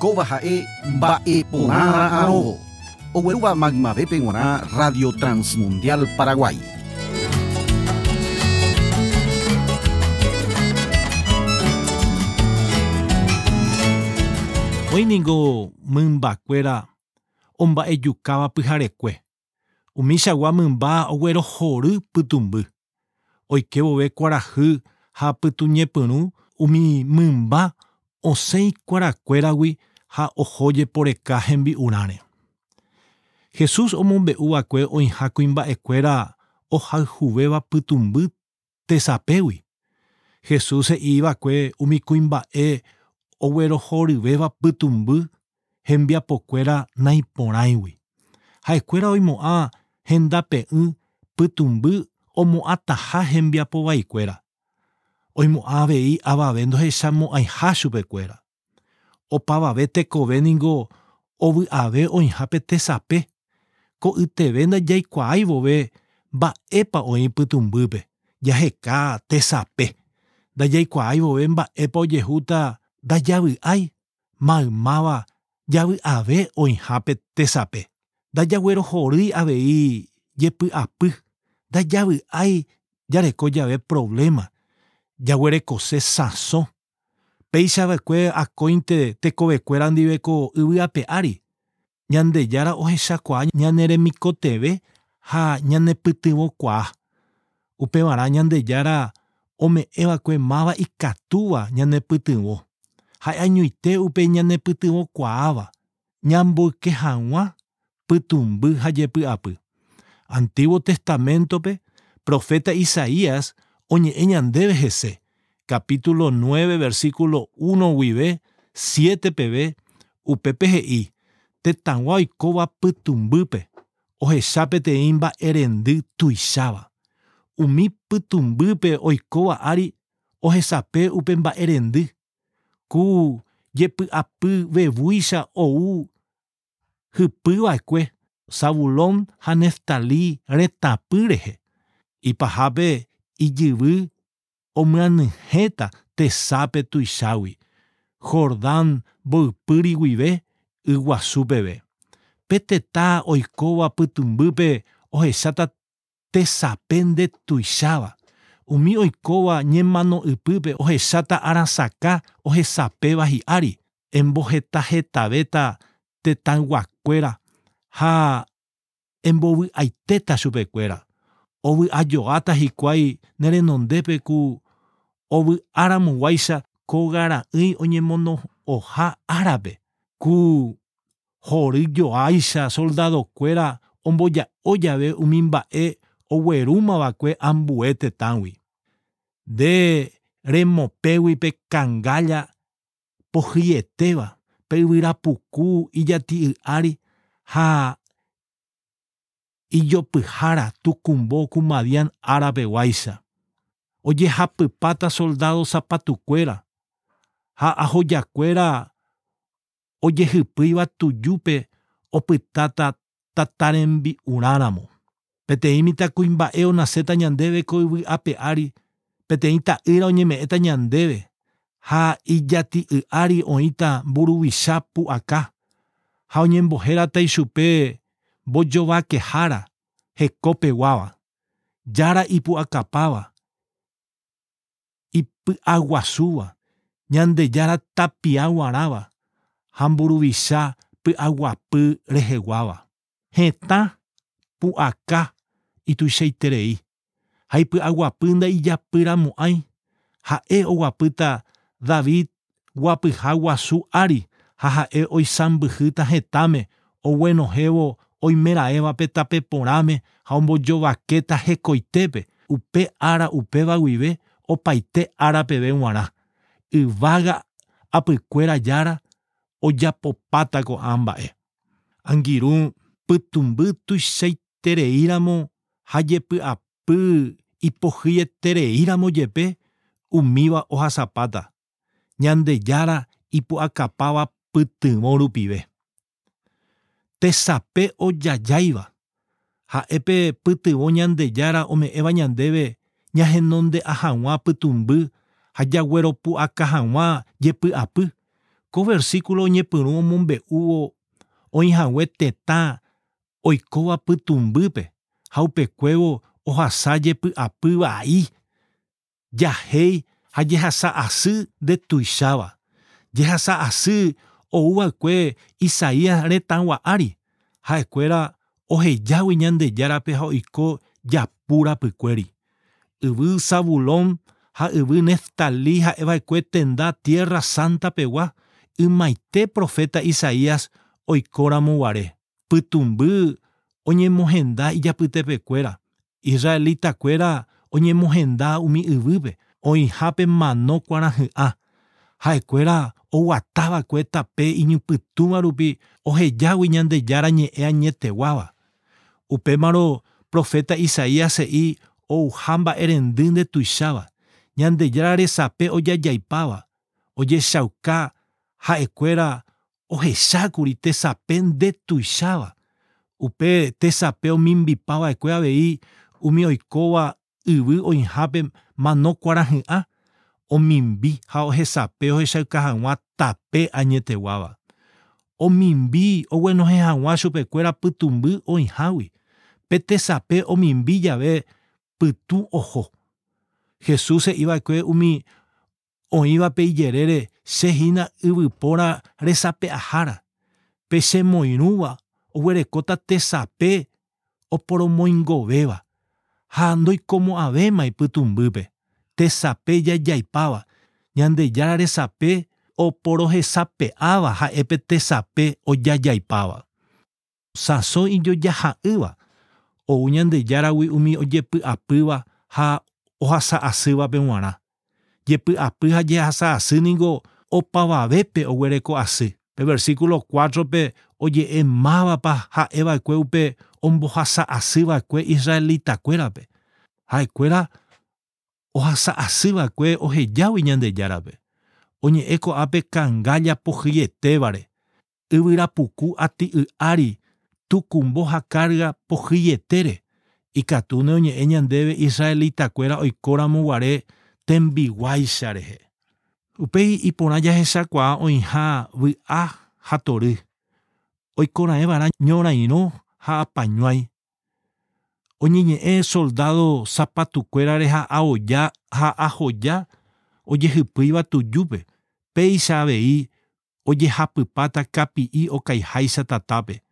kova jae mbaeponara ano. Oweruba ngora Radio Transmundial Paraguay. Oiningo mymbakuéra omba'ejukáva pyharekue. Umichagua mymba oguerohory pytumby. Oikevove kuarahy ha pytuñepyrũ umi mymba osẽi kuarakuéragui ha ohojeporeka hembi'urãre jesus omombe'uva'ekue oĩha kuimba'ekuéra ohayhuvéva pytumby tesapégui jesus he'íva'ekue umi kuimba'e oguerohoryvéva pytumby hembiapokuéra naiporãigui ha'ekuéra oimo'ã hendape'ỹ pytumby omo'ãtaha hembiapovaikuéra oimo'ã avei avave ndohecha mo'aiha chupekuéra opavave tekove ningo ovy'ave oĩha tesape ko yteve ndajaikuaái vove mba'épa oĩ pytumbýpe. Jaheka tesape ndajaikuaái vove mba'épa ojehúta ndajavy'ái maymáva javy'ave oĩhápe tesape ndajaguerohorýi avei jepy'apy ndajavy'ái jareko jave problema. Jaguerekose sãso peisavekue akóinte tekovekuéra ndiveko yvyape'ári ñandejára ohechakuaa ñaneremikotevẽ ha ñanepytyvõkuaa. Upevarã ñandejára ome'ẽva'ekue máva ikatúva ñanepytyvõ. añuite upe ñanepytyvõkuaáva ñamboyke hag̃ua pytumby ha jepy'apy. Antiguo testamentope profeta Isaías oñe'ẽ ñandéve hese capítulo 9, versículo 1 UIB, 7 PB, UPPGI, Tetangua y Coba Putumbupe, Ojechape imba Erendí Tuishaba, Umi Putumbupe Oikoba Ari, Ojechape Upemba Erendí, Ku Yepu Apu Bebuisha Ou, Hupu Aikwe, Sabulón Haneftalí Retapureje, Ipajabe Iyibú omyangyhéta tesápe tuichágui Jordán mboypýri guive yguasu peve. Pe tetã oikóva pytymbýpe ohecháta tesape nde tuicháva. Umi oikóva ñemano'ypýpe ohecháta arasaka ohesapéva hi'ári. Embohetahetaveta tetãyg̃uakuéra ha embovy'aitéta chupekuéra. Ovy'ajoáta hikuái nerenondépe ku ovy'áramoguáicha oñemono oñemono'õha árape ku horyjoáicha soldadokuéra omboja'o jave umi mba'e oguerumava'ekue ambue tetãgui nde remopégui pe kangalla pohyetéva pe yvyrapuku ijati'y'ári ha ijopyhára tukumbo ku Madián árapeguáicha Oye, hapypata soldado sapatukuéra. Ha ahojakuéra ojehypýiva tujúpe opytáta tatarembi'uráramo. Peteĩ mitãkuimba'e onaséta ñandéve ko yvy'ápe ári, peteĩ ta'ýra oñeme'ẽta ñandéve, ha ijati'y'ári oĩta mburuvicha pu'aka, ha oñembohératai chupe mbojovakehára, hekopeguáva, jára ipu'akapáva, py'aguasúva, Ñandejára tapiaguaráva ha mburuvicha py'aguapy reheguáva. Heta pu'aka ituichaiterei. Ha ipy'aguapy ndaijapyramo'ãi. Ha'e oguapýta David guapyha guasu ári. Ha ha'e oisãmbyhýta hetáme oguenohévo oimeraẽvape tape porãme ha ombojovakéta hekoitépe upe ára upéva guive opaite arapeveg̃uarã yvága apykuéra jára ojapopátako mba'e. Angirũ pytumby tuichaitereíramo ha jepy'apy ipohyetereíramo jepe umíva ohasapáta, ñandejára ipu'akapáva pytyvõ rupive. Tesape ojajáiva ha'épe pytyvõ ñandejára ome'ẽva ñandéve ñahenonde'a hag̃ua pytumby ha jagueropu'aka hag̃ua jepy'apy. Ko versículo oñepyrũ omombe'úvo oĩ hague tetã oikóva pytumbýpe ha upekuévo ohasa jepy'apy vai. Jahéi ha jehasa asy nde tuicháva, jehasa asy ouva'ekue Isaías retãgua'ári ha'ekuéra ohejágui ñandejárape ha oiko japurapykuéri yvy Zabulón ha yvy Neftalí ha'eva'ekue tenda tierra santa pegua ymaite profeta Isaías oikóramo guare pytũmby oñemohenda ijapytepekuéra israelitakuéra oñemohenda umi yvýpe oĩhápe mano kuarahy'ã ha'ekuéra oguatava'ekue tape iñypytũva rupi ohejágui ñandejára ñe'ẽ añeteguáva upémarõ profeta Isaías he'i ouha mba'erendy nde tuicháva ñandejára resape ojajaipáva ojechauka ha'ekuéra ohechákuri tesape nde tuicháva upe tesape omimbipava'ekue avei umi oikóva yvy oĩhápe manokuarahy'ã omimbi ha ohesape ohechauka hag̃ua tape añeteguáva omimbi oguenohẽ hag̃ua chupekuéra pytumby oĩhágui pe tesape omimbi jave pytu ojo. Jesús se iba kue umi oĩva pe ijerere se hina yvypóra resape'ahára pe che moirũva oguerekóta tesape oporomoingovéva ha ndoikomo'avéma ipytumbýpe tesape jajaipáva ñandejára resape oporohesape'áva ha'épe tesape ojajaipáva sãso ijojaha'ỹva ou ñandejáragui umi ojepy'apýva ha ohasa'asývape g̃uarã. Jepy'apy ha jehasa'asy niko opavavépe oguereko asy. Pe versículo 4-pe oje'emávapa ha'eva'ekue upe ombohasa'asýva'ekue israelitakuérape. Ha'ekuéra ohasa'asýva'ekue ohejágui ñandejárape. Oñe'ẽ ko'ápe kanga japohyetévare. Yvyrapuku ati'y'ári tukumbo ha carga pohýietére. Ikatúne oñe'ẽ ñandéve israelitakuéra oikóramoguare tembiguáicha rehe. Upéi iporã jahechakuaa oĩha vy'a ha tory. Oikora'ẽva'erã ñorairõ ha apañuái. Oñeñe'ẽ soldado sapatukuérare ha aoja ha ahoja ojehypýiva tujúpe. Péicha avei ojehapypáta kapi'i okaiháicha tatápe.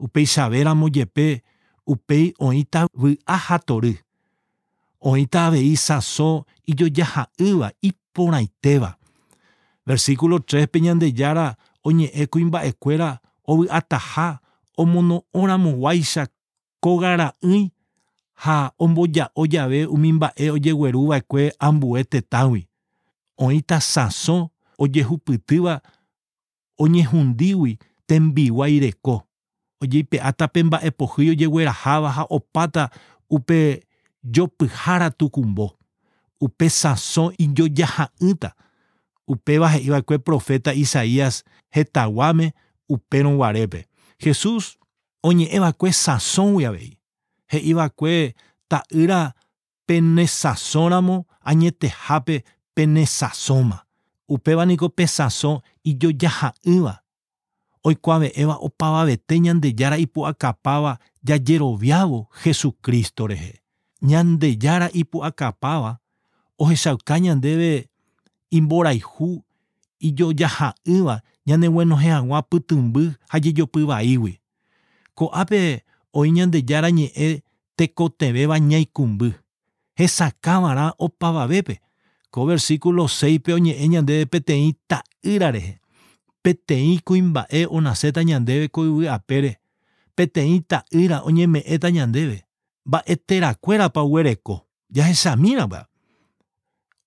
upeichavéramo jepe upéi oĩta vy'a hatory. Oĩta avei saso ijojaha'ýva iporãitéva. Versículo 3 pe ñandejára oñe'ẽ kuimba'ekuéra ovy'ataha omono'õramoguáicha kogara'ỹi ha omboja'o jave umi mba'e ojegueruva'ekue ambue tetãgui. Oĩta saso ojehupytýva oñehundígui tembiguai aireko. oye peata pemba epohío yeguerahávaha opáta upe jopyhára tukumbo upe sasõ ijojaha'ỹta upéva he'iva'ekue profeta isaías hetaguáme uperõguarépe jesús oñe'ẽva'ekue sasõ guiavei he'iva'ekue ta'ýra pene sasóramo añetehápe pene sasõma upéva niko pe sasõ ijojaha'ỹva hoy cuave eva oh, opava beteñan de yara y ipu akapava yajeroviavo Jesucristo rehe. Ñande yara ipu akapava ohesauka ñandeve imborayhu ijojaha'ỹva ñaneguenohehag̃ua pytymby ha jejopyvaígui. Ko'ápe oĩ ñande jára ñe'ẽ tekotevéva ñaikũmby. Hesakávarã opavavépe. Oh, Ko versículo 6-pe oñe'ẽ ñandéve peteĩ ta'ýra rehe. peteĩ kuimba'e onasẽta ñandéve koyvy'apére peteĩ ta'ýra oñeme'ẽta ñandéve mba'eterakuérapa oguereko jahesamíra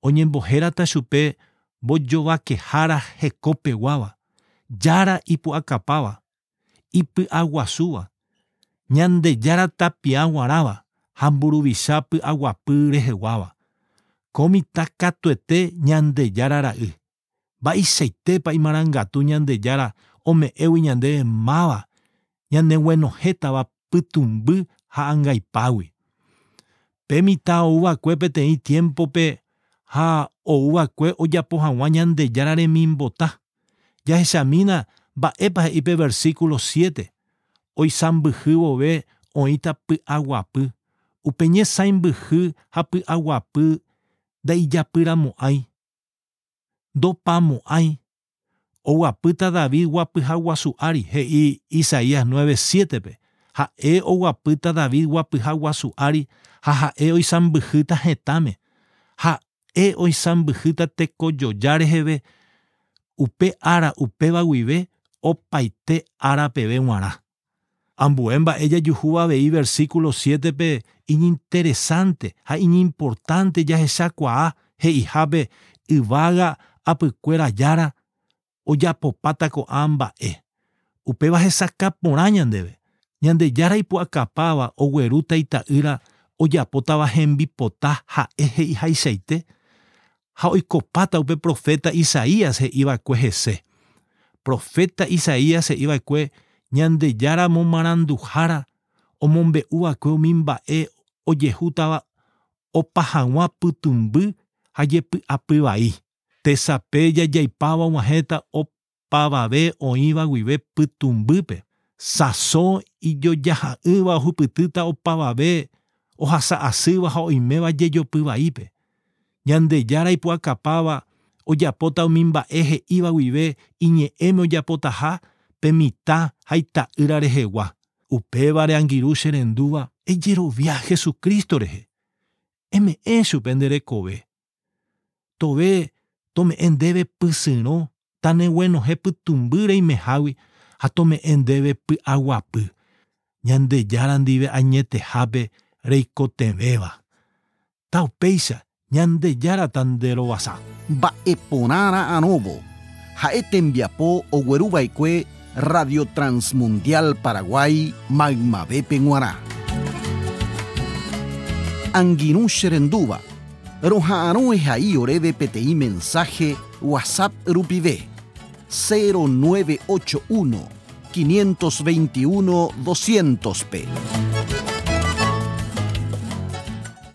oñembohérata chupe mbojovakehára hekopeguáva jára ipu'akapáva ipy'aguasúva. Ñandejára tapia g̃uarãva ha mburuvicha py'aguapy reheguáva ko mitã katuete ñandejára ra'y mba'isaitépa imarangatu ñande jára ome'égui ñandeve máva ñandeguenohétava pytumby ha angaipágui. Pemitã ouva'ekue peteĩ tiempope ha ouva'ekue ojapo hag̃ua ñandejára remimbota. Jahechamína mba'épa he'ípe versículo 7 oisãmbyhy vove oĩta py'aguapy, upe ñesãimbyhy ha py'aguapy ndaijapyramo'ãi Ndopamo'ãi. Oguapýta David guapyha guasu ári, he'i Isaías 9:7-pe. Ha'e oguapýta David guapyha guasu ári ha ha'e oisãmbyhýta hetãme. Ha'e oisãmbyhýta tekojoja reheve upe ára upéva guive opaite ára peve g̃uarã. Ambue mba'e jajuhúva avei versículo 7-pe iñinteresante ha iñimportante jahechakuaa he'ihápe yvága apykuéra jára ojapopáta ko'ã mba'e. Eh. Upéva hesaka porã ñandéve. Ñande jára ipu'akapáva oguerúta ita'ýra ojapótava hembipota ha'e he'ihaichaite ha oikopáta upe profeta Isaías he'iva'ekue hese. Profeta Isaías he'iva'ekue ñande jára momaranduhára omombe'uva'ekue umi mba'e ojehútava opa hag̃ua pytũmby ha jepy'apy vai tesapeya jaipáva og̃uahẽta opavave oĩva guive pytumbýpe saso ijojaha'ỹva ohupytýta opavave ohasa'asýva ha oiméva jejopyvaípe. Ñandejára ipu'akapáva ojapóta umi mba'e he'íva guive iñe'ẽme ojapotaha pe mitã ha ita'ýra rehegua. Upévare angirũ che rendúva ejerovia Jesucristo rehe. Eme'ẽ chupe nde rekove. Tove tome en debe pisiro tane bueno hepi tumbire imehawi hatome en debe pi aguapi ñande yara ndive añetehápe reikoteveva ta upéicha ñande yarata nde rovasa mba'e porãra arõvo ha'e tembiapo ogueruva'ekue radio transmundial paraguay maymavépe g̃uarã angirũ cherenduva Rohaanoe Jai Orebe PTI Mensaje WhatsApp Rupive 0981 521 200 P.